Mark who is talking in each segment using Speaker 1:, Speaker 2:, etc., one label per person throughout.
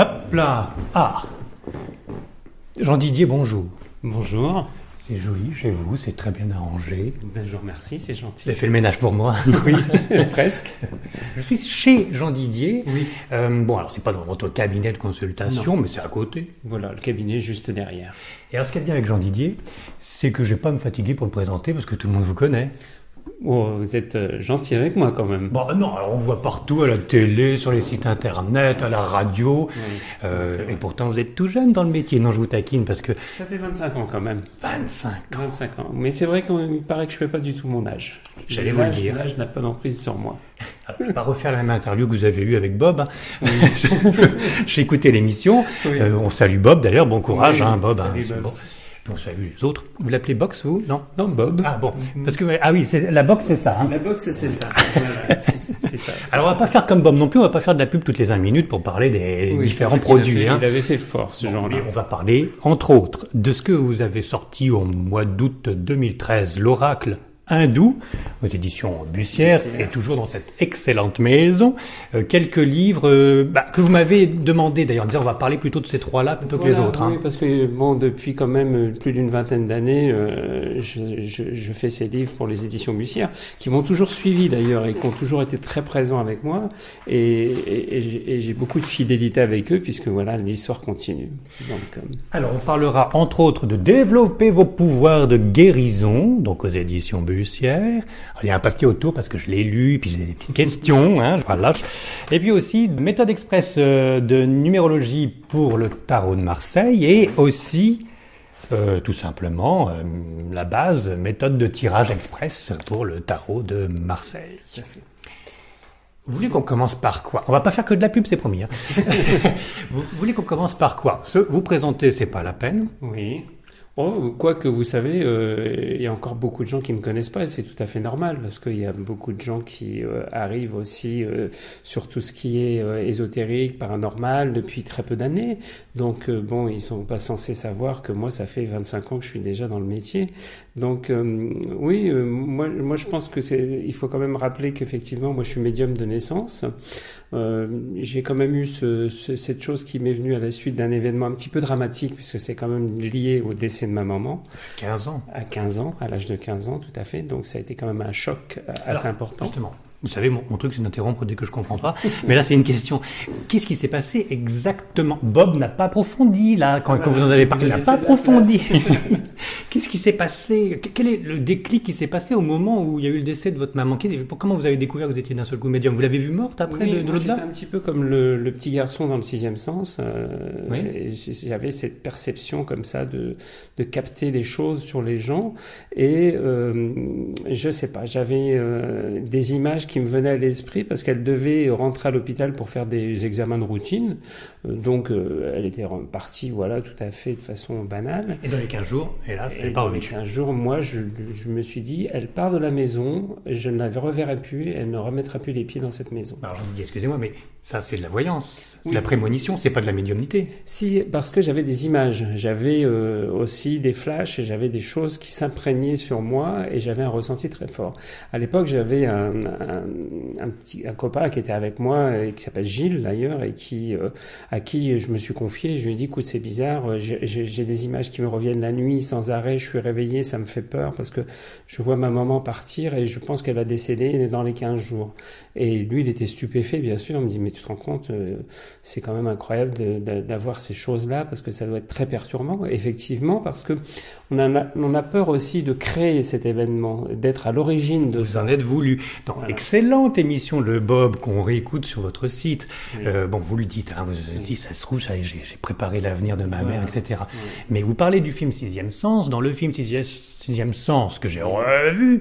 Speaker 1: Hop là Ah Jean Didier, bonjour.
Speaker 2: Bonjour.
Speaker 1: C'est joli chez vous, c'est très bien arrangé.
Speaker 2: Ben, je vous remercie, c'est gentil.
Speaker 1: Vous avez fait le ménage pour moi.
Speaker 2: Oui, presque.
Speaker 1: Je suis chez Jean Didier.
Speaker 2: Oui.
Speaker 1: Euh, bon, alors c'est pas dans votre cabinet de consultation, mais c'est à côté.
Speaker 2: Voilà, le cabinet juste derrière.
Speaker 1: Et alors ce qui est bien avec Jean Didier, c'est que je vais pas me fatiguer pour le présenter parce que tout le monde vous connaît.
Speaker 2: Oh, vous êtes euh, gentil avec moi quand même.
Speaker 1: Bon, non, alors on voit partout à la télé, sur les sites internet, à la radio.
Speaker 2: Oui,
Speaker 1: Euh,
Speaker 2: vrai.
Speaker 1: et pourtant, vous êtes tout jeune dans le métier. Non, je vous taquine parce que
Speaker 2: Ça fait 25 ans quand même.
Speaker 1: 25 ans.
Speaker 2: 25 ans. Mais c'est vrai qu'il paraît que je fais pas du tout mon âge.
Speaker 1: J'allais vous le dire.
Speaker 2: L'âge n'a pas d'emprise sur moi.
Speaker 1: Alors, je vais pas refaire la même interview que vous avez eue avec Bob. hein. J'ai écouté l'émission.
Speaker 2: Oui.
Speaker 1: Euh, on salue Bob d'ailleurs. Bon courage, hein, Bob. hein,
Speaker 2: Bob.
Speaker 1: bon. Puis on salue les autres. Vous l'appelez Box, vous? Non
Speaker 2: Non, Bob.
Speaker 1: Ah bon. Parce que ah oui, c'est- la boxe, c'est ça. hein.
Speaker 2: La boxe, c'est ça. Voilà, c'est c'est ça.
Speaker 1: Alors on va pas faire comme Bob non plus. On va pas faire de la pub toutes les 5 minutes pour parler des
Speaker 2: Oui,
Speaker 1: différents produits. hein.
Speaker 2: Il avait fait fort, ce genre-là.
Speaker 1: Mais on va parler, entre autres, de ce que vous avez sorti au mois d'août 2013, l'Oracle hindou, aux éditions Bussière, et toujours dans cette excellente maison. Euh, quelques livres euh, bah, que vous m'avez demandé, d'ailleurs, en disant on va parler plutôt de ces trois-là plutôt que les autres. hein.
Speaker 2: Oui, parce que bon, depuis quand même euh, plus d'une vingtaine d'années, euh, je, je, je fais ces livres pour les éditions Bussière, qui m'ont toujours suivi d'ailleurs et qui ont toujours été très présents avec moi. Et, et, et j'ai- beaucoup de fidélité avec eux, puisque voilà, l'histoire continue. Donc,
Speaker 1: Alors, on parlera entre autres de développer vos pouvoirs de guérison, donc aux éditions Bussière. Alors, il y a un papier autour parce que je l'ai lu, puis j'ai des petites questions, hein, voilà. Et puis aussi, de méthode express euh, de numérologie pour le tarot de Marseille et aussi, euh, tout simplement, euh, la base, méthode de tirage express pour le tarot de Marseille. Vous voulez qu'on commence par quoi? On va pas faire que de la pub, c'est promis. hein. vous voulez qu'on commence par quoi? Vous présenter, c'est pas la peine.
Speaker 2: oui. Oh, quoique vous savez, euh, il y a encore beaucoup de gens qui ne me connaissent pas et c'est tout à fait normal parce qu'il y a beaucoup de gens qui euh, arrivent aussi euh, sur tout ce qui est ésotérique, paranormal depuis très peu d'années. Donc bon, ils sont pas censés savoir que moi ça fait 25 ans que je suis déjà dans le métier. Donc oui, moi moi je pense que c'est il faut quand même rappeler qu'effectivement moi je suis médium de naissance. J'ai quand même eu ce, ce- cette chose qui m'est venue à la suite d'un événement un petit peu dramatique puisque c'est quand même lié au décès de ma maman
Speaker 1: 15 ans.
Speaker 2: à 15 ans, à l'âge de 15 ans tout à fait. Donc ça a été quand même un choc euh, assez
Speaker 1: Alors,
Speaker 2: important.
Speaker 1: Justement. Vous savez, mon, mon truc, c'est d'interrompre dès que je comprends pas. Mais là, c'est une question. Qu'est-ce qui s'est passé exactement? Bob n'a pas approfondi, là, quand, quand vous en avez parlé. Il n'a pas approfondi. Qu'est-ce qui s'est passé? Quel est le déclic qui s'est passé au moment où il y a eu le décès de votre maman? Comment vous avez découvert que vous étiez d'un seul coup médium? Vous l'avez vue morte après
Speaker 2: Oui,
Speaker 1: de, de l'au-delà?
Speaker 2: un petit peu comme le, le petit garçon dans le sixième sens. euh,
Speaker 1: Oui.
Speaker 2: J'avais cette perception comme ça de, de capter les choses sur les gens. Et euh, je sais pas, j'avais euh, des images qui me venaient à l'esprit parce qu'elle devait rentrer à l'hôpital pour faire des examens de routine. Euh, donc euh, elle était partie, voilà, tout à fait de façon banale.
Speaker 1: Et dans les 15 jours, hélas, elle n'est pas revenue.
Speaker 2: donc, Un jour, moi, je, je me suis dit, elle part de la maison, je ne la reverrai plus, elle ne remettra plus les pieds dans cette maison.
Speaker 1: Alors, je dis, excusez-moi, mais ça, c'est de la voyance. C'est
Speaker 2: Oui.
Speaker 1: de la prémonition, c'est pas de la médiumnité.
Speaker 2: Si, parce que j'avais des images, j'avais euh, aussi des flashs et j'avais des choses qui s'imprégnaient sur moi et j'avais un ressenti très fort. À l'époque, j'avais un, un, un petit un copain qui était avec moi et qui s'appelle Gilles d'ailleurs et qui euh, à qui je me suis confié. Je lui ai dit, écoute, c'est bizarre, euh, j'ai- des images qui me reviennent la nuit sans arrêt. Je suis réveillé, ça me fait peur parce que je vois ma maman partir et je pense qu'elle va décéder dans les 15 jours. Et lui, il était stupéfait, bien sûr. Il me dit, mais tu te rends compte, euh, c'est quand même incroyable d'avoir ces choses-là parce que ça doit être très perturbant. Effectivement, parce que on a, on a peur aussi de créer cet événement, d'être à l'origine de
Speaker 1: Vous
Speaker 2: ça.
Speaker 1: en êtes voulu. Dans
Speaker 2: Voilà.
Speaker 1: L'excellente émission Le Bob qu'on réécoute sur votre site,
Speaker 2: Oui.
Speaker 1: euh, bon, vous le dites, hein, vous dites, ça se trouve, j'ai préparé l'avenir de ma mère, etc. Mais vous parlez du film Sixième Sens. Dans le film Sixième, Sixième Sens, que j'ai revu,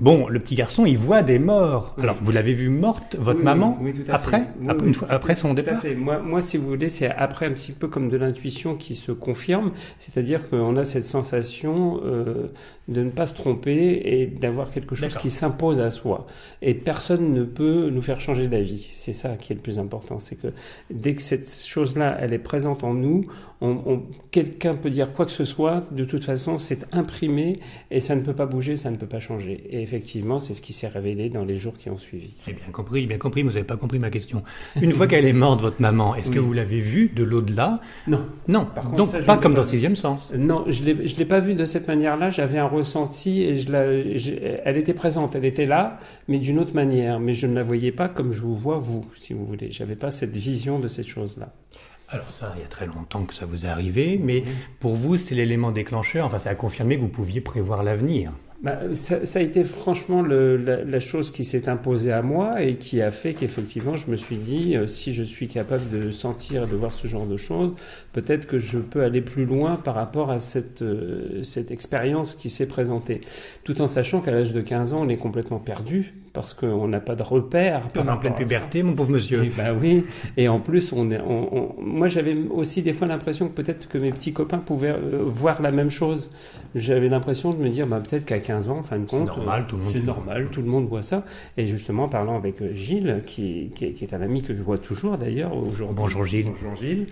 Speaker 1: bon, le petit garçon, il voit des morts. Alors, vous l'avez vu morte, votre maman,
Speaker 2: oui, tout à
Speaker 1: après, après, une fois, après son
Speaker 2: Tout à
Speaker 1: départ
Speaker 2: fait. Moi, moi, si vous voulez, c'est après un petit peu comme de l'intuition qui se confirme, c'est-à-dire qu'on a cette sensation euh, de ne pas se tromper et d'avoir quelque chose qui s'impose à soi. Et personne ne peut nous faire changer d'avis. C'est ça qui est le plus important, c'est que dès que cette chose-là, elle est présente en nous, on, on- quelqu'un peut dire quoi que ce soit, de toute façon, c'est imprimé et ça ne peut pas bouger, ça ne peut pas changer. Et effectivement, c'est ce qui s'est révélé dans les jours qui ont suivi.
Speaker 1: J'ai bien compris, j'ai bien compris, mais vous n'avez pas compris ma question. Une fois qu'elle est morte, votre maman, est-ce que vous l'avez vue de l'au-delà?
Speaker 2: Non.
Speaker 1: Non, donc pas comme dans Sixième Sens.
Speaker 2: Non, je ne l'ai pas vue de cette manière-là. J'avais un ressenti et je la, elle était présente, elle était là, mais d'une autre manière. Mais je ne la voyais pas comme je vous vois vous, si vous voulez. J'avais pas cette vision de cette chose-là.
Speaker 1: Alors ça, il y a très longtemps que ça vous est arrivé, mais pour vous, c'est l'élément déclencheur, enfin ça a confirmé que vous pouviez prévoir l'avenir.
Speaker 2: Bah, ça, ça, a été franchement le, la, la, chose qui s'est imposée à moi et qui a fait qu'effectivement je me suis dit euh, si je suis capable de sentir et de voir ce genre de choses, peut-être que je peux aller plus loin par rapport à cette, euh, cette expérience qui s'est présentée. Tout en sachant qu'à l'âge de 15 ans, on est complètement perdu parce qu'on n'a pas de repères.
Speaker 1: On est en pleine puberté, mon pauvre monsieur.
Speaker 2: Et bah oui, et en plus, on est, on, on... moi j'avais aussi des fois l'impression que peut-être que mes petits copains pouvaient euh, voir la même chose. J'avais l'impression de me dire bah, peut-être qu'à 15 ans, en fin de compte.
Speaker 1: C'est normal, tout le monde.
Speaker 2: C'est normal, tout le monde voit ça. Et justement, parlant avec euh, Gilles, qui, qui, qui est un ami que je vois toujours d'ailleurs aujourd'hui.
Speaker 1: Bonjour Gilles.
Speaker 2: Bonjour Gilles.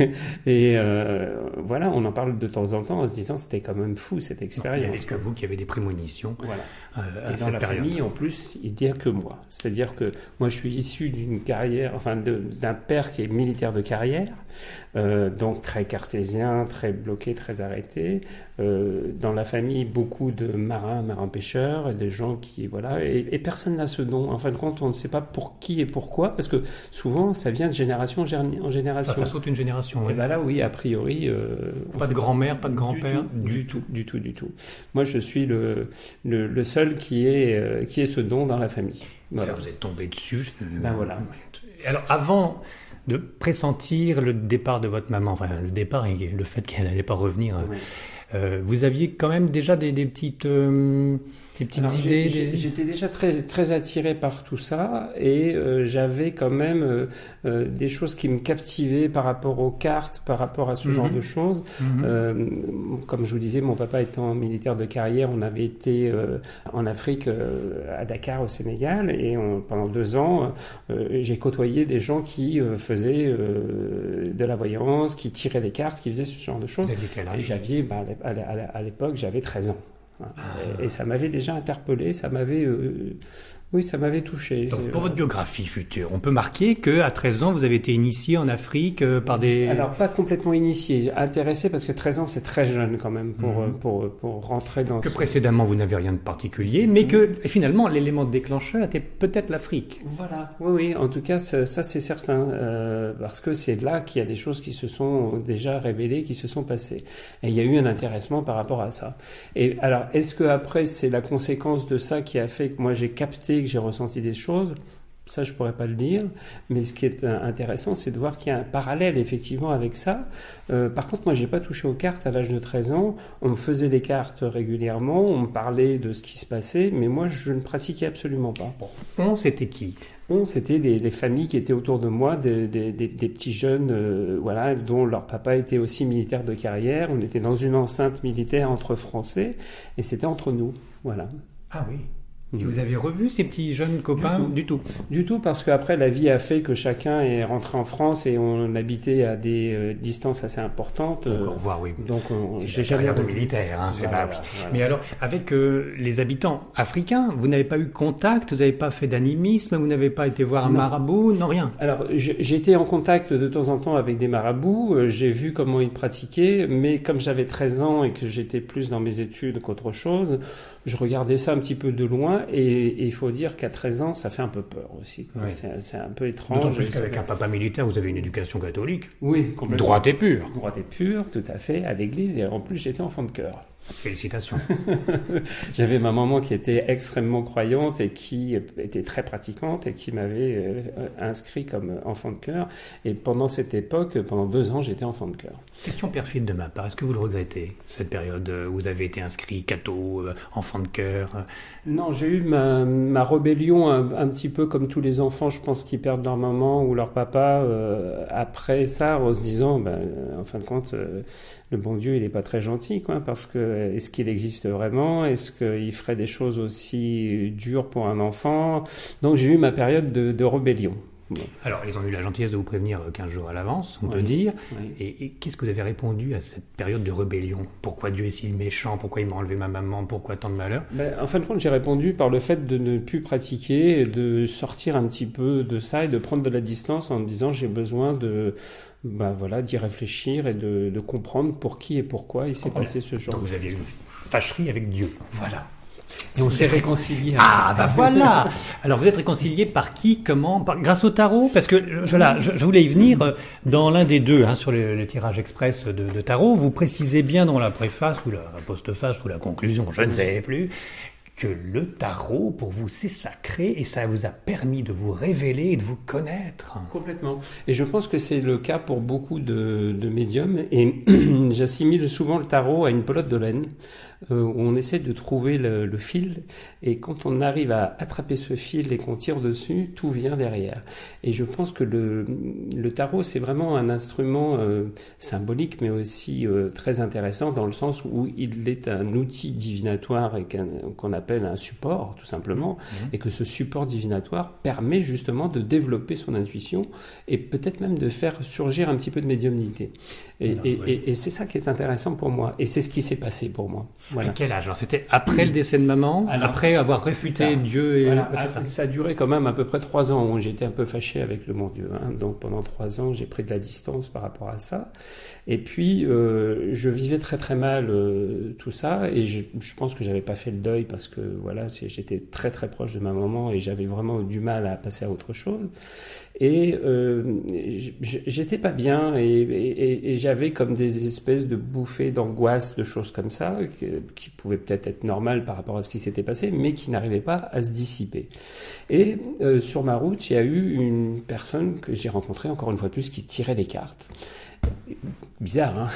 Speaker 2: et euh, voilà, on en parle de temps en temps en se disant c'était quand même fou cette expérience.
Speaker 1: Avait que vous qui avez des prémonitions.
Speaker 2: Voilà.
Speaker 1: Euh, à
Speaker 2: et
Speaker 1: cette
Speaker 2: dans la
Speaker 1: période.
Speaker 2: famille, en plus, il n'y a que moi. C'est-à-dire que moi, je suis issu d'une carrière, enfin, d'un père qui est militaire de carrière, euh, donc très cartésien, très bloqué, très arrêté. Euh, dans la famille, beaucoup de marins, marins-pêcheurs, et des gens qui, voilà, et, et personne n'a ce don. En fin de compte, on ne sait pas pour qui et pourquoi, parce que souvent, ça vient de génération en génération.
Speaker 1: Ça, ça saute une génération.
Speaker 2: Et
Speaker 1: oui.
Speaker 2: ben là, oui, a priori. Euh,
Speaker 1: Pas de grand-mère, pas de grand-père.
Speaker 2: du tout, du tout, du tout. Moi, je suis le, le, le seul qui est, euh, qui est ce don dans la famille. Voilà.
Speaker 1: Ça, vous êtes tombé dessus.
Speaker 2: Ben voilà.
Speaker 1: Alors, avant de pressentir le départ de votre maman, enfin le départ et le fait qu'elle n'allait pas revenir. Euh, vous aviez quand même déjà des, des petites, euh, des petites
Speaker 2: Alors, j'ai-
Speaker 1: idées des-
Speaker 2: J'étais déjà très, très attiré par tout ça et euh, j'avais quand même euh, euh, des choses qui me captivaient par rapport aux cartes, par rapport à ce
Speaker 1: Mhm.
Speaker 2: genre de choses.
Speaker 1: Mhm.
Speaker 2: Euh, comme je vous disais, mon papa étant militaire de carrière, on avait été euh, en Afrique, euh, à Dakar, au Sénégal, et on- pendant deux ans, euh, j'ai côtoyé des gens qui euh, faisaient euh, de la voyance, qui tiraient les cartes, qui faisaient ce genre de choses.
Speaker 1: Vous aviez quel
Speaker 2: Et
Speaker 1: âge?
Speaker 2: J'aviais, bah, à l'é- à l'é- à l'époque, j'avais 13 ans.
Speaker 1: Ah.
Speaker 2: Et, et ça m'avait déjà interpellé, ça m'avait, euh, oui, ça m'avait touché.
Speaker 1: Donc,
Speaker 2: Euh,
Speaker 1: pour votre biographie future, on peut marquer que à 13 ans, vous avez été initié en Afrique euh, par des.
Speaker 2: Alors pas complètement initié, intéressé parce que 13 ans c'est très jeune quand même pour,
Speaker 1: Mhm.
Speaker 2: pour, pour rentrer dans
Speaker 1: que
Speaker 2: ce...
Speaker 1: précédemment vous n'avez rien de particulier, mais que finalement l'élément déclencheur était peut-être l'Afrique.
Speaker 2: Voilà, oui, oui, en tout cas, ça, ça, c'est certain, euh, parce que c'est là qu'il y a des choses qui se sont déjà révélées, qui se sont passées. Et il y a eu un intéressement par rapport à ça. Et alors, est-ce que après c'est la conséquence de ça qui a fait que moi j'ai capté, que j'ai ressenti des choses ça, je pourrais pas le dire, mais ce qui est euh, intéressant, c'est de voir qu'il y a un parallèle effectivement avec ça. Euh, par contre, moi, j'ai pas touché aux cartes à l'âge de 13 ans. On me faisait des cartes régulièrement, on me parlait de ce qui se passait, mais moi, je ne pratiquais absolument pas.
Speaker 1: On, c'était qui?
Speaker 2: On, c'était les, les familles qui étaient autour de moi, des, des, des, des petits jeunes, euh, voilà, dont leur papa était aussi militaire de carrière. On était dans une enceinte militaire entre Français, et c'était entre nous, voilà.
Speaker 1: Ah oui. Et
Speaker 2: Mhm.
Speaker 1: vous avez revu ces petits jeunes copains
Speaker 2: tout.
Speaker 1: du tout.
Speaker 2: Du tout, parce qu'après, la vie a fait que chacun est rentré en France et on habitait à des euh, distances assez importantes.
Speaker 1: Donc,
Speaker 2: euh,
Speaker 1: au revoir, oui.
Speaker 2: donc, j'ai jamais
Speaker 1: de militaire, hein, c'est
Speaker 2: Voilà,
Speaker 1: pas-
Speaker 2: voilà.
Speaker 1: Mais alors, avec euh, les habitants africains, vous n'avez pas eu contact, vous n'avez pas fait d'animisme, vous n'avez pas été voir un
Speaker 2: Non.
Speaker 1: marabout, non rien.
Speaker 2: Alors, été en contact de temps en temps avec des marabouts, euh, j'ai vu comment ils pratiquaient, mais comme j'avais 13 ans et que j'étais plus dans mes études qu'autre chose, je regardais ça un petit peu de loin, et, et il faut dire qu'à 13 ans, ça fait un peu peur aussi. C'est un peu
Speaker 1: D'autant
Speaker 2: étrange.
Speaker 1: plus
Speaker 2: et
Speaker 1: qu'avec un papa militaire, vous avez une éducation catholique.
Speaker 2: Oui, complètement.
Speaker 1: Droite et pure.
Speaker 2: Droite et pure, tout à fait, à l'église, et en plus j'étais enfant de cœur.
Speaker 1: Félicitations.
Speaker 2: J'avais ma maman qui était extrêmement croyante et qui était très pratiquante et qui m'avait euh, inscrit comme enfant de cœur. Et pendant cette époque, pendant deux ans, j'étais enfant de cœur.
Speaker 1: Question perfide de ma part, est-ce que vous le regrettez, cette période où vous avez été inscrit catho, euh, enfant de cœur euh,
Speaker 2: Non, j'ai eu ma, ma rébellion un, un petit peu comme tous les enfants, je pense, qui perdent leur maman ou leur papa euh, après ça, en se disant, ben, en fin de compte, euh, le bon Dieu, il n'est pas très gentil, quoi, parce que est-ce qu'il existe vraiment? Est-ce qu'il ferait des choses aussi dures pour un enfant? Donc j'ai eu ma période de, de rébellion.
Speaker 1: Alors, ils ont eu la gentillesse de vous prévenir 15 jours à l'avance, on peut dire. Et, qu'est-ce que vous avez répondu à cette période de rébellion? Pourquoi Dieu est si méchant? Pourquoi il m'a enlevé ma maman? Pourquoi tant de malheur
Speaker 2: ben, En fin de compte, j'ai répondu par le fait de ne plus pratiquer, de sortir un petit peu de ça et de prendre de la distance en me disant j'ai besoin de bah voilà, d'y réfléchir et de, comprendre pour qui et pourquoi il s'est passé ce genre.
Speaker 1: Donc vous aviez une fâcherie avec Dieu.
Speaker 2: Voilà. Et on s'est réconcilié.
Speaker 1: Ah, bah voilà Alors vous êtes réconcilié par qui, comment Grâce au tarot? Parce que voilà, je, voulais y venir euh, dans l'un des deux, hein, sur le, tirage express de, de, tarot. Vous précisez bien dans la préface ou la postface ou la conclusion, je ne sais plus, que le tarot, pour vous, c'est sacré et ça vous a permis de vous révéler et de vous connaître.
Speaker 2: Complètement. Et je pense que c'est le cas pour beaucoup de, de médiums. Et j'assimile souvent le tarot à une pelote de laine. Euh, où on essaie de trouver le, fil, et quand on arrive à attraper ce fil et qu'on tire dessus, tout vient derrière. Et je pense que le, le tarot, c'est vraiment un instrument euh, symbolique, mais aussi euh, très intéressant dans le sens où il est un outil divinatoire et qu'on appelle un support, tout simplement, mmh. et que ce support divinatoire permet justement de développer son intuition et peut-être même de faire surgir un petit peu de médiumnité. Et, et, et c'est ça qui est intéressant pour moi, et c'est ce qui s'est passé pour moi.
Speaker 1: À quel âge C'était après le décès de maman, après avoir réfuté Dieu et
Speaker 2: ah, ça. a duré quand même à peu près trois ans j'étais un peu fâché avec le bon Dieu. Hein. Donc pendant trois ans, j'ai pris de la distance par rapport à ça. Et puis euh, je vivais très très mal euh, tout ça et je, je pense que j'avais pas fait le deuil parce que voilà, j'étais très très proche de ma maman et j'avais vraiment du mal à passer à autre chose. Et euh, j'étais pas bien et, j'avais comme des espèces de bouffées d'angoisse, de choses comme ça, qui, pouvaient peut-être être normales par rapport à ce qui s'était passé, mais qui n'arrivaient pas à se dissiper. Et euh, sur ma route, il y a eu une personne que j'ai rencontrée, encore une fois plus, qui tirait les cartes. Bizarre, hein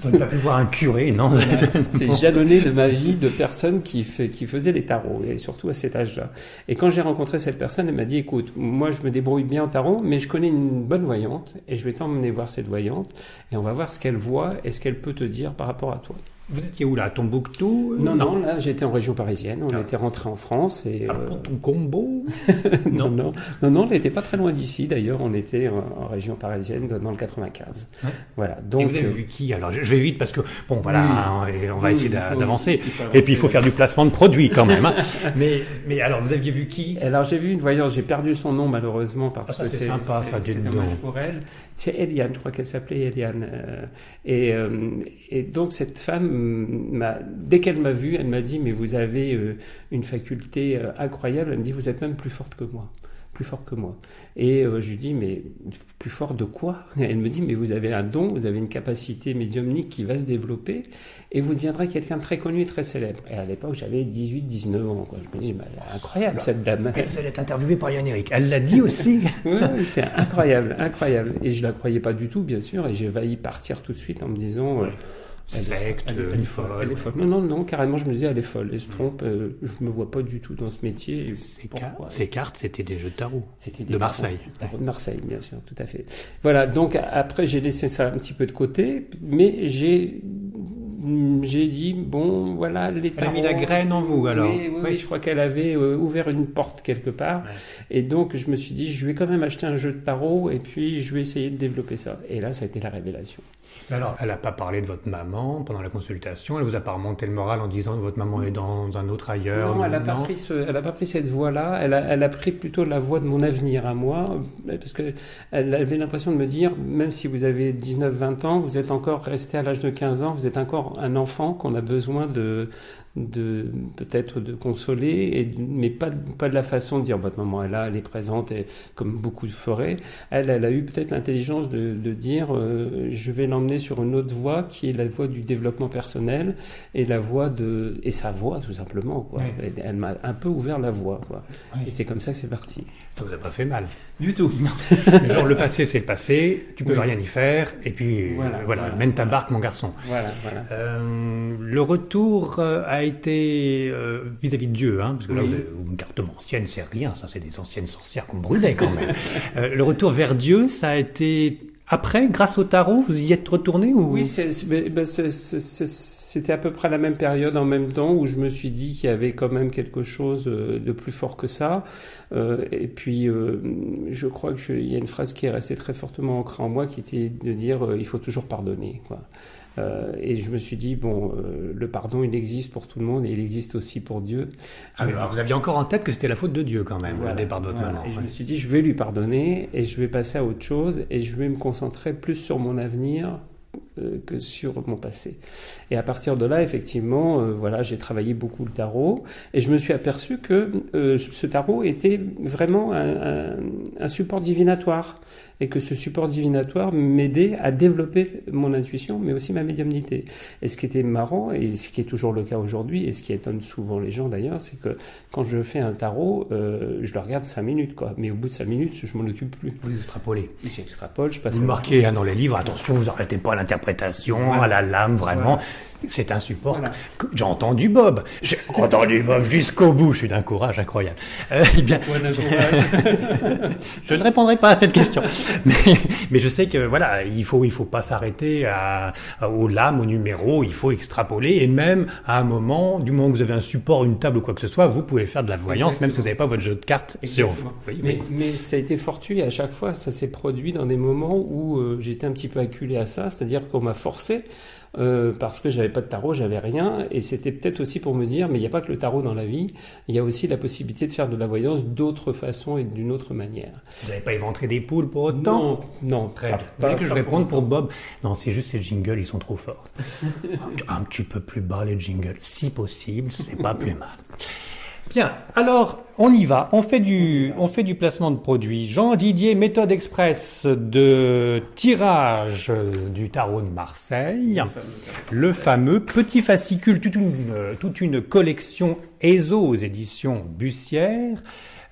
Speaker 1: Vous n'avez pas pu voir un curé, non
Speaker 2: C'est jalonné de ma vie de personnes qui, fait, qui faisaient les tarots, et surtout à cet âge-là. Et quand j'ai rencontré cette personne, elle m'a dit, écoute, moi je me débrouille bien en tarot, mais je connais une bonne voyante, et je vais t'emmener voir cette voyante, et on va voir ce qu'elle voit et ce qu'elle peut te dire par rapport à toi.
Speaker 1: Vous étiez où là À Tombouctou
Speaker 2: euh, Non, non, là j'étais en région parisienne. On ah. était rentré en France. Et,
Speaker 1: ah, euh... pour ton combo
Speaker 2: non. non, non, non, on n'était pas très loin d'ici d'ailleurs. On était en, région parisienne dans le 95.
Speaker 1: Voilà. Donc, et vous avez euh, vu qui Alors? Je, vais vite parce que, bon voilà, hein, on va essayer d'avancer. Et puis il faut faire du placement de produits quand même. Hein. mais, mais alors vous aviez vu qui?
Speaker 2: Alors j'ai vu une voyante, j'ai perdu son nom malheureusement parce
Speaker 1: ah,
Speaker 2: que
Speaker 1: c'est sympa ça,
Speaker 2: C'est dommage pour elle. C'est Eliane, je crois qu'elle s'appelait Eliane. Et, et donc cette femme dès qu'elle m'a vu, elle m'a dit mais vous avez euh, une faculté euh, incroyable. Elle me dit vous êtes même plus forte que moi, plus fort que moi. Et euh, je lui dis mais plus fort de quoi? Elle me dit mais vous avez un don, vous avez une capacité médiumnique qui va se développer et vous deviendrez quelqu'un de très connu et très célèbre. Et à l'époque j'avais 18-19 ans. Je me dis bah, incroyable cette dame.
Speaker 1: vous allez être interviewée par Yann Eric. Elle l'a dit aussi.
Speaker 2: oui, c'est incroyable, incroyable. Et je la croyais pas du tout bien sûr et j'ai failli partir tout de suite en me disant
Speaker 1: secte, elle, est folle.
Speaker 2: Elle est folle. Non, non, non, carrément, je me disais, elle est folle. Elle se trompe. Euh, je me vois pas du tout dans ce métier.
Speaker 1: Ces, cartes, c'était des jeux de tarot. C'était de Marseille.
Speaker 2: De Marseille, bien sûr, tout à fait. Voilà. Donc après, j'ai laissé ça un petit peu de côté, mais j'ai j'ai dit bon voilà les
Speaker 1: Elle a mis la graine en vous alors.
Speaker 2: Oui, oui, je crois qu'elle avait euh, ouvert une porte quelque part et donc je me suis dit je vais quand même acheter un jeu de tarot et puis je vais essayer de développer ça. Et là ça a été la révélation.
Speaker 1: Alors, elle n'a pas parlé de votre maman pendant la consultation, elle vous a pas remonté le moral en disant que votre maman est dans un autre ailleurs.
Speaker 2: Non, elle n'a pas, pris pas pris cette voie-là, elle a, elle a pris plutôt la voie de mon avenir à moi, parce qu'elle avait l'impression de me dire, même si vous avez 19-20 ans, vous êtes encore resté à l'âge de 15 ans, vous êtes encore un enfant qu'on a besoin de, de peut-être de consoler, et, mais pas, pas de la façon de dire votre maman est là, elle est présente, et, comme beaucoup feraient. Elle, elle a eu peut-être l'intelligence de, de, dire euh, je vais l'emmener sur une autre voie qui est la voie du développement personnel et la voie de et sa voie tout simplement quoi. Elle, m'a un peu ouvert la voie quoi. Et c'est comme ça que c'est parti.
Speaker 1: Ça vous a pas fait mal
Speaker 2: du tout.
Speaker 1: Genre le passé c'est le passé, tu peux rien y faire et puis voilà, mène ta barque mon garçon.
Speaker 2: Voilà, voilà.
Speaker 1: Euh, le retour euh, été euh, vis-à-vis de Dieu, hein, parce que là, une carte ancienne, c'est rien, ça, c'est des anciennes sorcières qu'on brûlait quand même. Euh, le retour vers Dieu, ça a été après, grâce au tarot, vous y êtes retourné ou?
Speaker 2: Oui, ben, c'était à peu près la même période en même temps où je me suis dit qu'il y avait quand même quelque chose euh, de plus fort que ça. Euh, et puis, euh, je crois qu'il y a une phrase qui est restée très fortement ancrée en moi qui était de dire il faut toujours pardonner. Quoi. Euh, et je me suis dit, bon, euh, le pardon, il existe pour tout le monde et il existe aussi pour Dieu.
Speaker 1: Ah, alors vous aviez encore en tête que c'était la faute de Dieu quand même,
Speaker 2: voilà,
Speaker 1: le départ de votre maman.
Speaker 2: Et je me suis dit, je vais lui pardonner et je vais passer à autre chose et je vais me concentrer plus sur mon avenir que sur mon passé. Et à partir de là, effectivement, euh, voilà, j'ai travaillé beaucoup le tarot et je me suis aperçu que euh, ce tarot était vraiment un, un, support divinatoire et que ce support divinatoire m'aidait à développer mon intuition, mais aussi ma médiumnité. Et ce qui était marrant, et ce qui est toujours le cas aujourd'hui, et ce qui étonne souvent les gens d'ailleurs, c'est que quand je fais un tarot, euh, je le regarde cinq minutes, quoi. Mais au bout de cinq minutes, je m'en occupe plus.
Speaker 1: Vous extrapolez.
Speaker 2: J'extrapole, je passe.
Speaker 1: Vous marquez hein, dans les livres, attention, vous n'arrêtez pas l'interprétation, à la lame, vraiment. C'est un support. J'ai entendu Bob. J'ai entendu Bob jusqu'au bout. Je suis d'un courage incroyable. Euh, eh bien, je ne répondrai pas à cette question. Mais, mais, je sais que voilà, il faut il faut pas s'arrêter à, aux lames, au numéro. Il faut extrapoler et même à un moment, du moment que vous avez un support, une table ou quoi que ce soit, vous pouvez faire de la voyance, même si vous n'avez pas votre jeu de cartes sur vous.
Speaker 2: mais, mais, ça a été fortuit à chaque fois. Ça s'est produit dans des moments où euh, j'étais un petit peu acculé à ça, c'est-à-dire qu'on m'a forcé euh, parce que j'avais pas de tarot, j'avais rien, et c'était peut-être aussi pour me dire, mais il n'y a pas que le tarot dans la vie, il y a aussi la possibilité de faire de la voyance d'autres façons et d'une autre manière.
Speaker 1: Vous n'avez pas éventré des poules pour autant?
Speaker 2: Non, non,
Speaker 1: très bien. Voulez que je réponde pour Bob? Non, c'est juste ces jingles, ils sont trop forts. un petit peu plus bas les jingles, si possible, c'est pas plus mal. Bien, alors on y va. On fait du, on fait du placement de produits. Jean Didier, méthode express de tirage du tarot de Marseille. Le fameux, petit fascicule, toute une, toute une collection ESO aux éditions Bussière.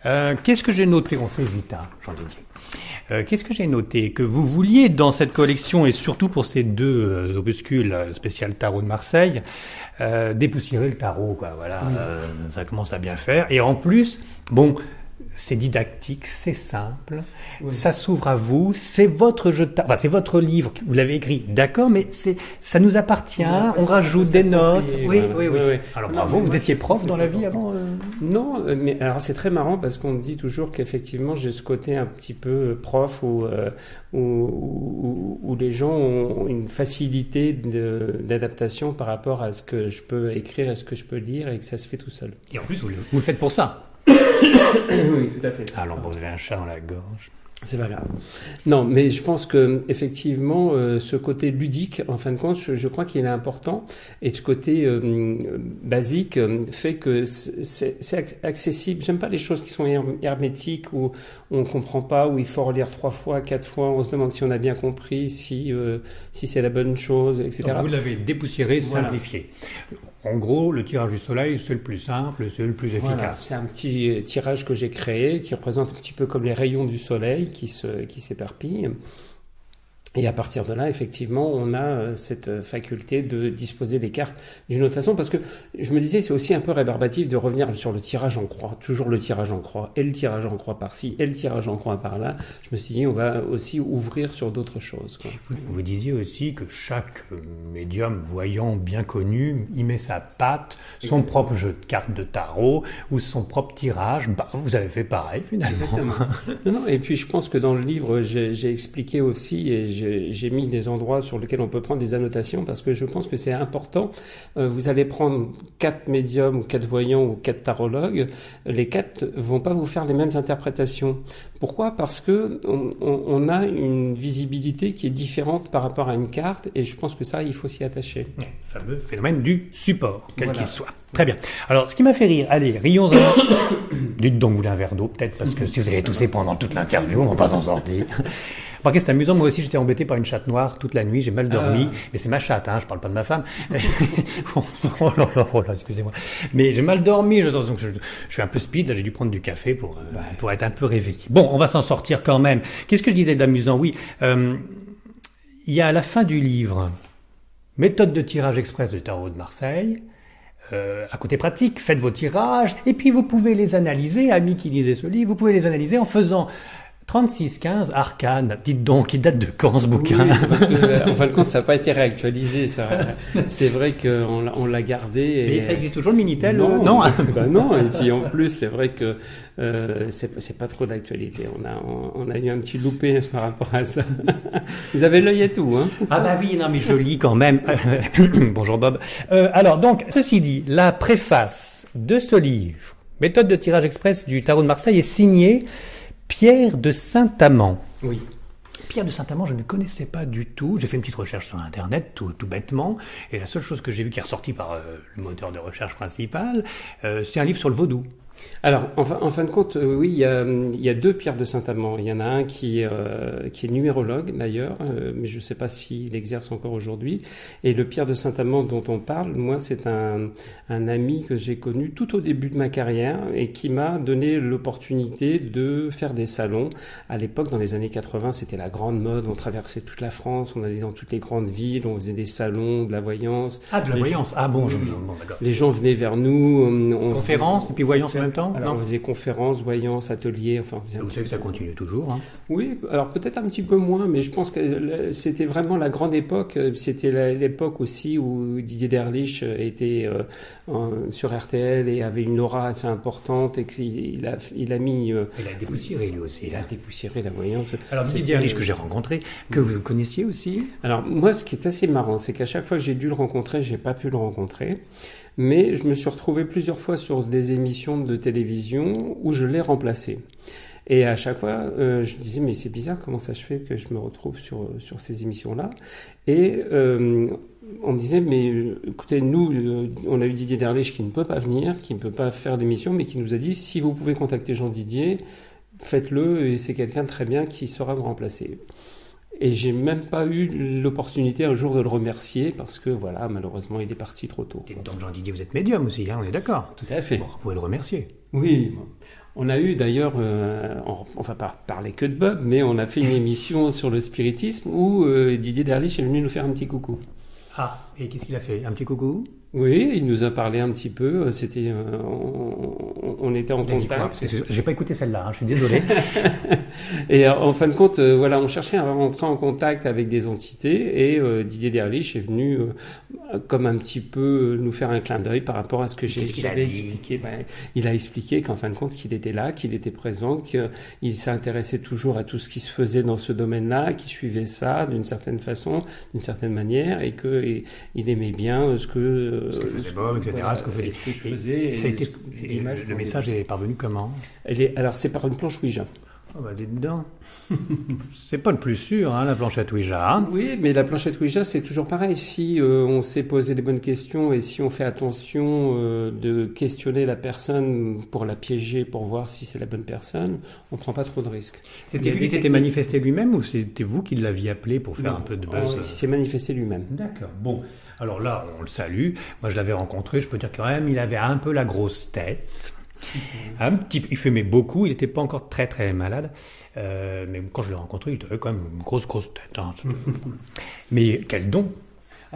Speaker 1: Euh, qu'est-ce que j'ai noté On fait vite, hein, Jean. Euh, qu'est-ce que j'ai noté Que vous vouliez dans cette collection, et surtout pour ces deux euh, opuscules euh, spécial tarot de Marseille, dépoussiérer le tarot, quoi. Voilà, ça commence à bien faire. Et en plus, bon, c'est didactique, c'est simple, ça s'ouvre à vous, c'est votre jeu de enfin, c'est votre livre, vous l'avez écrit, d'accord, mais c'est, ça nous appartient, on rajoute des notes. Oui, oui, oui, Alors bravo, vous étiez prof dans la vie avant euh
Speaker 2: Non, euh, mais alors c'est très marrant parce qu'on dit toujours qu'effectivement j'ai ce côté un petit peu euh, prof où, où, où, les gens ont une facilité d'adaptation par rapport à ce que je peux écrire, à ce que je peux lire et que ça se fait tout seul.
Speaker 1: Et en plus, vous vous le faites pour ça.
Speaker 2: Oui, tout à fait.
Speaker 1: Vous avez un chat dans la gorge.
Speaker 2: C'est pas grave. Non, mais je pense que effectivement, euh, ce côté ludique, en fin de compte, je, crois qu'il est important, et ce côté euh, basique euh, fait que c'est accessible. J'aime pas les choses qui sont hermétiques où on comprend pas, où il faut relire trois fois, quatre fois, on se demande si on a bien compris, si si c'est la bonne chose, etc.
Speaker 1: Donc vous l'avez dépoussiéré, simplifié. En gros, le tirage du soleil, c'est le plus simple, c'est le plus efficace.
Speaker 2: c'est un petit tirage que j'ai créé qui représente un petit peu comme les rayons du soleil qui s'éparpillent. Qui et à partir de là, effectivement, on a euh, cette euh, faculté de disposer des cartes d'une autre façon, parce que je me disais, c'est aussi un peu rébarbatif de revenir sur le tirage en croix, toujours le tirage en croix, et le tirage en croix par-ci, et le tirage en croix par-là. Je me suis dit, on va aussi ouvrir sur d'autres choses.
Speaker 1: Vous, disiez aussi que chaque euh, médium voyant bien connu y met sa patte, son propre jeu de cartes de tarot, ou son propre tirage. Bah, vous avez fait pareil, finalement. Exactement.
Speaker 2: non, non, et puis je pense que dans le livre, j'ai expliqué aussi, et j'ai j'ai mis des endroits sur lesquels on peut prendre des annotations parce que je pense que c'est important. Euh, vous allez prendre quatre médiums ou quatre voyants ou quatre tarologues. Les quatre vont pas vous faire les mêmes interprétations. Pourquoi? Parce que on, a une visibilité qui est différente par rapport à une carte et je pense que ça, il faut s'y attacher.
Speaker 1: Le fameux phénomène du support, quel qu'il soit. Très bien. Alors, ce qui m'a fait rire, allez, rions en... Dites donc, vous voulez un verre d'eau, peut-être, parce que si vous allez tousser pendant toute l'interview, on va pas s'en sortir. Remarquez, c'est amusant. Moi aussi, j'étais embêté par une chatte noire toute la nuit. J'ai mal dormi. Ah. Mais c'est ma chatte, hein. Je parle pas de ma femme. oh là là, oh là excusez-moi. Mais j'ai mal dormi. Je, donc je, suis un peu speed. J'ai dû prendre du café pour, euh, pour être un peu réveillé. Bon, on va s'en sortir quand même. Qu'est-ce que je disais d'amusant? Oui, euh, il y a à la fin du livre, méthode de tirage express du tarot de Marseille. Euh, à côté pratique, faites vos tirages, et puis vous pouvez les analyser, amis qui lisez ce livre, vous pouvez les analyser en faisant 3615 Arcane. Dites donc, il date de quand ce bouquin
Speaker 2: Oui, parce que, en fin de compte, ça n'a pas été réactualisé. Ça. C'est vrai qu'on l'a- on l'a gardé. Et,
Speaker 1: Et ça existe toujours le Minitel
Speaker 2: non,
Speaker 1: euh, Non
Speaker 2: bah non. Et puis en plus, c'est vrai que euh, c'est c'est pas trop d'actualité. On a, on, on a eu un petit loupé par rapport à ça. Vous avez l'œil et tout, hein
Speaker 1: Ah bah oui, non mais je lis quand même. Bonjour Bob. Euh, alors donc, ceci dit, la préface de ce livre, méthode de tirage express du tarot de Marseille, est signée Pierre de Saint-Amand.
Speaker 2: Oui.
Speaker 1: Pierre de Saint-Amand, je ne connaissais pas du tout. J'ai fait une petite recherche sur Internet, tout, tout bêtement, et la seule chose que j'ai vue qui est ressortie par euh, le moteur de recherche principal, euh, c'est un livre sur le vaudou.
Speaker 2: Alors, en fin, en fin de compte, euh, oui, il y, a, il y a deux Pierre de Saint-Amand. Il y en a un qui, euh, qui est numérologue d'ailleurs, euh, mais je ne sais pas s'il exerce encore aujourd'hui. Et le Pierre de Saint-Amand dont on parle, moi, c'est un, un ami que j'ai connu tout au début de ma carrière et qui m'a donné l'opportunité de faire des salons. À l'époque, dans les années 80, c'était la grande mode. On traversait toute la France, on allait dans toutes les grandes villes, on faisait des salons, de la voyance.
Speaker 1: Ah, de la
Speaker 2: Les
Speaker 1: voyance. Ah bon, je.
Speaker 2: Les gens venaient vers nous. On, on
Speaker 1: Conférence et puis voyance même temps
Speaker 2: alors,
Speaker 1: Non
Speaker 2: on faisait conférences, voyances, ateliers, enfin, on faisait un
Speaker 1: Vous savez que ça continue toujours. Hein.
Speaker 2: Oui, alors peut-être un petit peu moins, mais je pense que le- c'était vraiment la grande époque. euh, C'était l'époque aussi où Didier Derlich euh, était euh, en- sur RTL et avait une aura assez importante et qu'il il a, il a mis, euh,
Speaker 1: Il a dépoussiéré lui aussi.
Speaker 2: il a
Speaker 1: hein.
Speaker 2: dépoussiéré la voyance.
Speaker 1: Alors Didier Riche que j'ai rencontré, que vous connaissiez aussi
Speaker 2: Alors moi, ce qui est assez marrant, c'est qu'à chaque fois que j'ai dû le rencontrer, j'ai pas pu le rencontrer, mais je me suis retrouvé plusieurs fois sur des émissions de télévision où je l'ai remplacé. Et à chaque fois, euh, je disais mais c'est bizarre comment ça se fait que je me retrouve sur sur ces émissions-là? Et euh, on me disait mais euh, écoutez nous, euh, on a eu Didier Derlich qui ne peut pas venir, qui ne peut pas faire l'émission, mais qui nous a dit si vous pouvez contacter Jean Didier, faites-le et c'est quelqu'un de très bien qui saura me remplacer. Et j'ai même pas eu l'opportunité un jour de le remercier parce que voilà, malheureusement, il est parti trop tôt.
Speaker 1: Et donc Jean-Didier, vous êtes médium aussi, hein, on est d'accord
Speaker 2: Tout à fait.
Speaker 1: Bon, vous pouvez le remercier.
Speaker 2: Oui. On a eu d'ailleurs, euh, on, va pas parler que de Bob, mais on a fait une émission sur le spiritisme où euh, Didier Derlich est venu nous faire un petit coucou.
Speaker 1: Ah, et qu'est-ce qu'il a fait? Un petit coucou?
Speaker 2: Oui, il nous a parlé un petit peu. C'était, euh, on, on était en contact.
Speaker 1: J'ai pas écouté celle-là, hein, je suis désolé.
Speaker 2: Et euh, en fin de compte, euh, voilà, on cherchait à rentrer en contact avec des entités et euh, Didier Derlich est venu euh, comme un petit peu nous faire un clin d'œil par rapport à ce que j'avais expliqué. Ben, il a expliqué qu'en fin de compte, qu'il était là, qu'il était présent, qu'il s'intéressait toujours à tout ce qui se faisait dans ce domaine-là, qu'il suivait ça d'une certaine façon, d'une certaine manière et que et, il aimait bien ce que
Speaker 1: Ce que faisait Bob, etc., ce que faisait-
Speaker 2: que je
Speaker 1: Et-
Speaker 2: faisais.
Speaker 1: Et ça a été-
Speaker 2: ce que-
Speaker 1: et
Speaker 2: l'image
Speaker 1: le
Speaker 2: qu'on
Speaker 1: message est parvenu comment
Speaker 2: Elle est, alors c'est par une planche Ouija.
Speaker 1: Oh bah dites donc. C'est pas le plus sûr, hein, la planchette Ouija. hein.
Speaker 2: Oui, mais la planchette Ouija, c'est toujours pareil. Si euh, on s'est posé les bonnes questions et si on fait attention euh, de questionner la personne pour la piéger, pour voir si c'est la bonne personne, on prend pas trop de risques.
Speaker 1: C'était lui qui s'était manifesté lui-même ou c'était vous qui l'aviez appelé pour faire
Speaker 2: Non,
Speaker 1: un peu de
Speaker 2: oh,
Speaker 1: buzz
Speaker 2: Il s'est manifesté lui-même.
Speaker 1: D'accord. Bon, alors là, on le salue. Moi, je l'avais rencontré. Je peux dire quand même, il avait un peu la grosse tête. Un petit, il fumait beaucoup. Il n'était pas encore très très malade. Euh, mais quand je l'ai rencontré, il avait quand même une grosse grosse tête. hein. mais quel don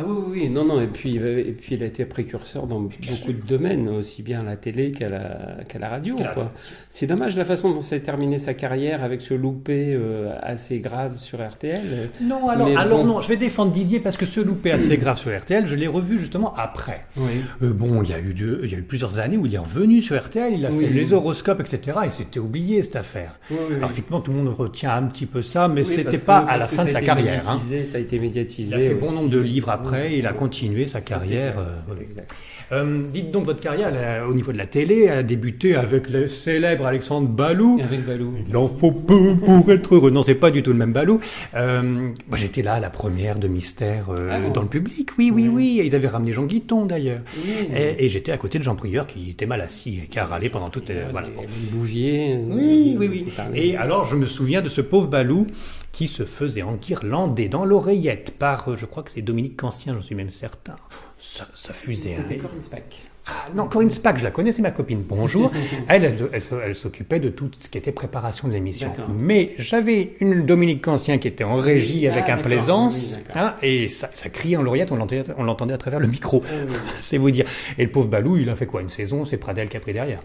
Speaker 2: Ah oui, oui, non, non, et puis, euh, et puis il a été précurseur dans beaucoup de domaines, aussi bien à la télé qu'à la, qu'à la radio. Quoi. C'est dommage la façon dont s'est terminé sa carrière avec ce loupé euh, assez grave sur RTL.
Speaker 1: Non, alors,
Speaker 2: Mais
Speaker 1: alors
Speaker 2: bon.
Speaker 1: non, je vais défendre Didier parce que ce loupé assez grave sur RTL, je l'ai revu justement après.
Speaker 2: Oui.
Speaker 1: Euh, bon, il y, a eu deux- il y a eu plusieurs années où il est revenu sur RTL, il a
Speaker 2: Oui.
Speaker 1: fait les horoscopes, etc. Et c'était oublié cette affaire.
Speaker 2: Oui.
Speaker 1: Alors effectivement, tout le monde retient un petit peu ça, mais c'était pas
Speaker 2: que-
Speaker 1: à la fin de sa carrière. hein.
Speaker 2: Ça a été médiatisé.
Speaker 1: Il a fait bon nombre de livres après,
Speaker 2: Oui,
Speaker 1: il a continué sa carrière.
Speaker 2: Exact.
Speaker 1: euh.
Speaker 2: Exact.
Speaker 1: Euh, dites donc, votre carrière a- au niveau de la télé a débuté avec le célèbre Alexandre Balou.
Speaker 2: Avec Balou.
Speaker 1: Il en faut peu pour être heureux. Non, c'est pas du tout le même Balou. Euh, j'étais là à la première de Mystère euh,
Speaker 2: Ah bon
Speaker 1: dans le public. Oui, oui,
Speaker 2: Oui.
Speaker 1: oui. Et Ils avaient ramené Jean Guiton d'ailleurs.
Speaker 2: Oui.
Speaker 1: Et, et j'étais à côté de Jean Prieur qui était mal assis et qui a râlé pendant toute. euh, voilà. bon.
Speaker 2: Bouvier. euh,
Speaker 1: Oui, oui, oui. Et alors, je me souviens de ce pauvre Balou qui se faisait enguirlander dans l'oreillette par, euh, je crois que c'est Dominique Cancien, j'en suis même certain. Ça, ça fusait. hein.
Speaker 2: C'était Corinne Spack.
Speaker 1: Ah, non, Corinne Spack, je la connais, c'est ma copine. Bonjour. elle, elle, elle, elle s'occupait de tout ce qui était préparation de l'émission. Mais j'avais une Dominique Cancien qui était en régie
Speaker 2: Oui,
Speaker 1: avec
Speaker 2: ah,
Speaker 1: un
Speaker 2: d'accord,
Speaker 1: plaisance,
Speaker 2: oui,
Speaker 1: hein, et ça, ça criait en l'oreillette, on l'entendait, à travers le micro.
Speaker 2: Oui.
Speaker 1: c'est vous dire. Et le pauvre Balou, il a fait quoi Une saison, c'est Pradel qui a pris derrière.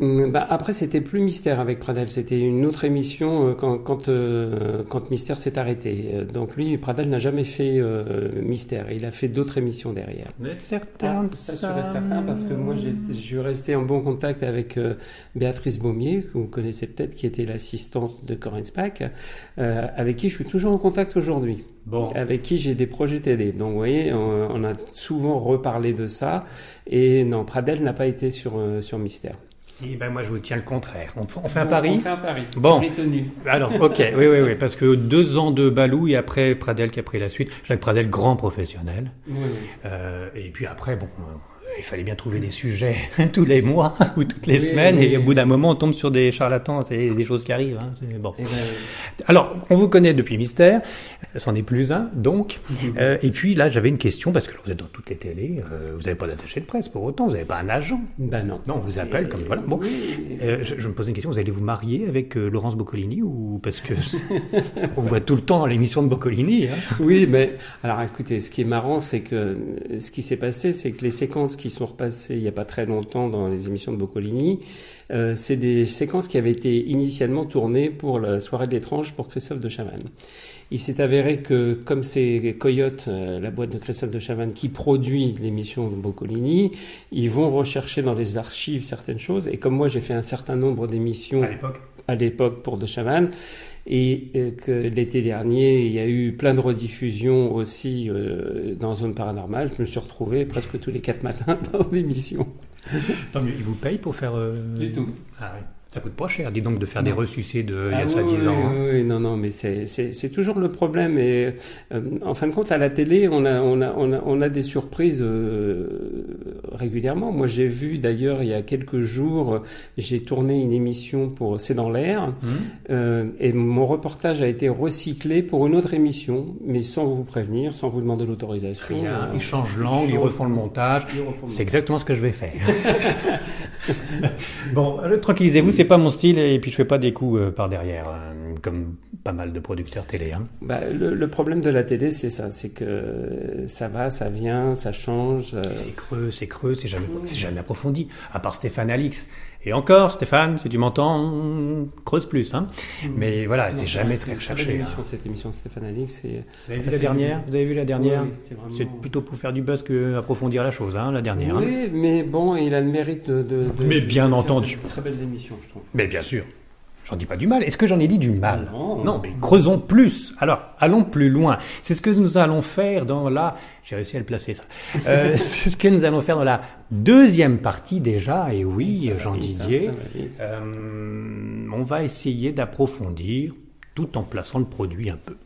Speaker 2: Hum, bah, après, c'était plus Mystère avec Pradel. C'était une autre émission euh, quand, quand, euh, quand Mystère s'est arrêté. Euh, Donc lui, Pradel n'a jamais fait euh, Mystère. Il a fait d'autres émissions derrière.
Speaker 1: Vous êtes certain de
Speaker 2: ça serait certain parce que moi, j'ai- je suis resté en bon contact avec euh, Béatrice Baumier, que vous connaissez peut-être, qui était l'assistante de Corinne Spack, euh, avec qui je suis toujours en contact aujourd'hui.
Speaker 1: Bon.
Speaker 2: avec qui j'ai des projets télé. Donc vous voyez, on, on a souvent reparlé de ça. Et non, Pradel n'a pas été sur, euh, sur Mystère.
Speaker 1: Eh ben moi je vous tiens le contraire. On, on fait un
Speaker 2: On-
Speaker 1: pari
Speaker 2: On fait un pari.
Speaker 1: Bon.
Speaker 2: Tenu.
Speaker 1: Alors, ok, oui, oui, oui, parce que deux ans de Balou et après Pradel qui a pris la suite. Jacques Pradel, grand professionnel.
Speaker 2: Oui, oui.
Speaker 1: Euh, et puis après, bon, il fallait bien trouver des sujets tous les mois ou toutes les
Speaker 2: Oui,
Speaker 1: semaines.
Speaker 2: oui,
Speaker 1: et au bout d'un moment, on tombe sur des charlatans. C'est des choses qui arrivent. Hein, bon.
Speaker 2: Eh ben,
Speaker 1: Alors, on vous connaît depuis Mystère. C'en est plus un, donc. Euh, et puis là, j'avais une question parce que vous êtes dans toutes les télés. euh, vous n'avez pas d'attaché de presse pour autant. Vous n'avez pas un agent.
Speaker 2: ben non.
Speaker 1: Non, on vous appelle comme voilà. Bon. Euh, je, je me posais une question, vous allez vous marier avec Laurence Boccolini ou parce que on voit tout le temps l'émission de Boccolini. Hein.
Speaker 2: Oui, mais alors écoutez, ce qui est marrant, c'est que ce qui s'est passé, c'est que les séquences qui sont repassées il n'y a pas très longtemps dans les émissions de Boccolini, euh, c'est des séquences qui avaient été initialement tournées pour la soirée de l'étrange pour Christophe de Chavannes. Il s'est avéré que comme c'est Coyote, euh, la boîte de Christophe de Chavannes, qui produit l'émission de Boccolini, ils vont rechercher dans les archives certaines choses. Et comme moi, j'ai fait un certain nombre d'émissions
Speaker 1: l'époque.
Speaker 2: À l'époque pour De Chavannes et euh, que l'été dernier il y a eu plein de rediffusions aussi euh, dans Zone Paranormale. Je me suis retrouvé presque tous les quatre matins dans l'émission.
Speaker 1: Tant mieux, ils vous payent pour faire. euh,
Speaker 2: Du tout.
Speaker 1: Ah ouais. Ça coûte pas cher, dis donc, de faire des ressucés de il y
Speaker 2: Ah
Speaker 1: a ça
Speaker 2: oui,
Speaker 1: 10 ans.
Speaker 2: oui,
Speaker 1: hein.
Speaker 2: non, non, mais c'est- toujours le problème. Et euh, en fin de compte, à la télé, on a, on a, on a, on a des surprises euh, régulièrement. Moi, j'ai vu d'ailleurs il y a quelques jours, j'ai tourné une émission pour C'est dans l'air,
Speaker 1: Hum.
Speaker 2: euh, et mon reportage a été recyclé pour une autre émission, mais sans vous prévenir, sans vous demander l'autorisation.
Speaker 1: Ils changent l'angle, ils refont le montage. C'est exactement ce que je vais faire. bon, tranquillisez-vous, c'est pas mon style et puis je fais pas des coups euh, par derrière, euh, comme pas mal de producteurs télé. Hein.
Speaker 2: Bah, le, le problème de la télé, c'est ça, c'est que ça va, ça vient, ça change. euh,
Speaker 1: C'est creux, c'est creux, c'est jamais, c'est jamais approfondi. À part Stéphane Alix. Et encore, Stéphane, si tu m'entends, creuse plus. Hein. Mais voilà, c'est jamais
Speaker 2: c'est
Speaker 1: très recherché.
Speaker 2: émission, cette émission de Stéphane Alix.
Speaker 1: Vous avez vu la dernière Vous avez vu la dernière
Speaker 2: Oui, c'est vraiment-
Speaker 1: C'est plutôt pour faire du buzz que approfondir la chose, hein, la dernière. hein.
Speaker 2: Oui, mais bon, il a le mérite de.
Speaker 1: Mais bien
Speaker 2: de
Speaker 1: entendu.
Speaker 2: Très belles émissions, je trouve.
Speaker 1: Mais bien sûr, j'en dis pas du mal. Est-ce que j'en ai dit du mal?
Speaker 2: Non.
Speaker 1: Non, mais creusons plus. Alors, allons plus loin. C'est ce que nous allons faire dans la... J'ai réussi à le placer, ça. Euh, c'est ce que nous allons faire dans la deuxième partie déjà. Et oui,
Speaker 2: va
Speaker 1: Jean
Speaker 2: vite, hein,
Speaker 1: Didier,
Speaker 2: ça va vite.
Speaker 1: euh, on va essayer d'approfondir tout en plaçant le produit un peu.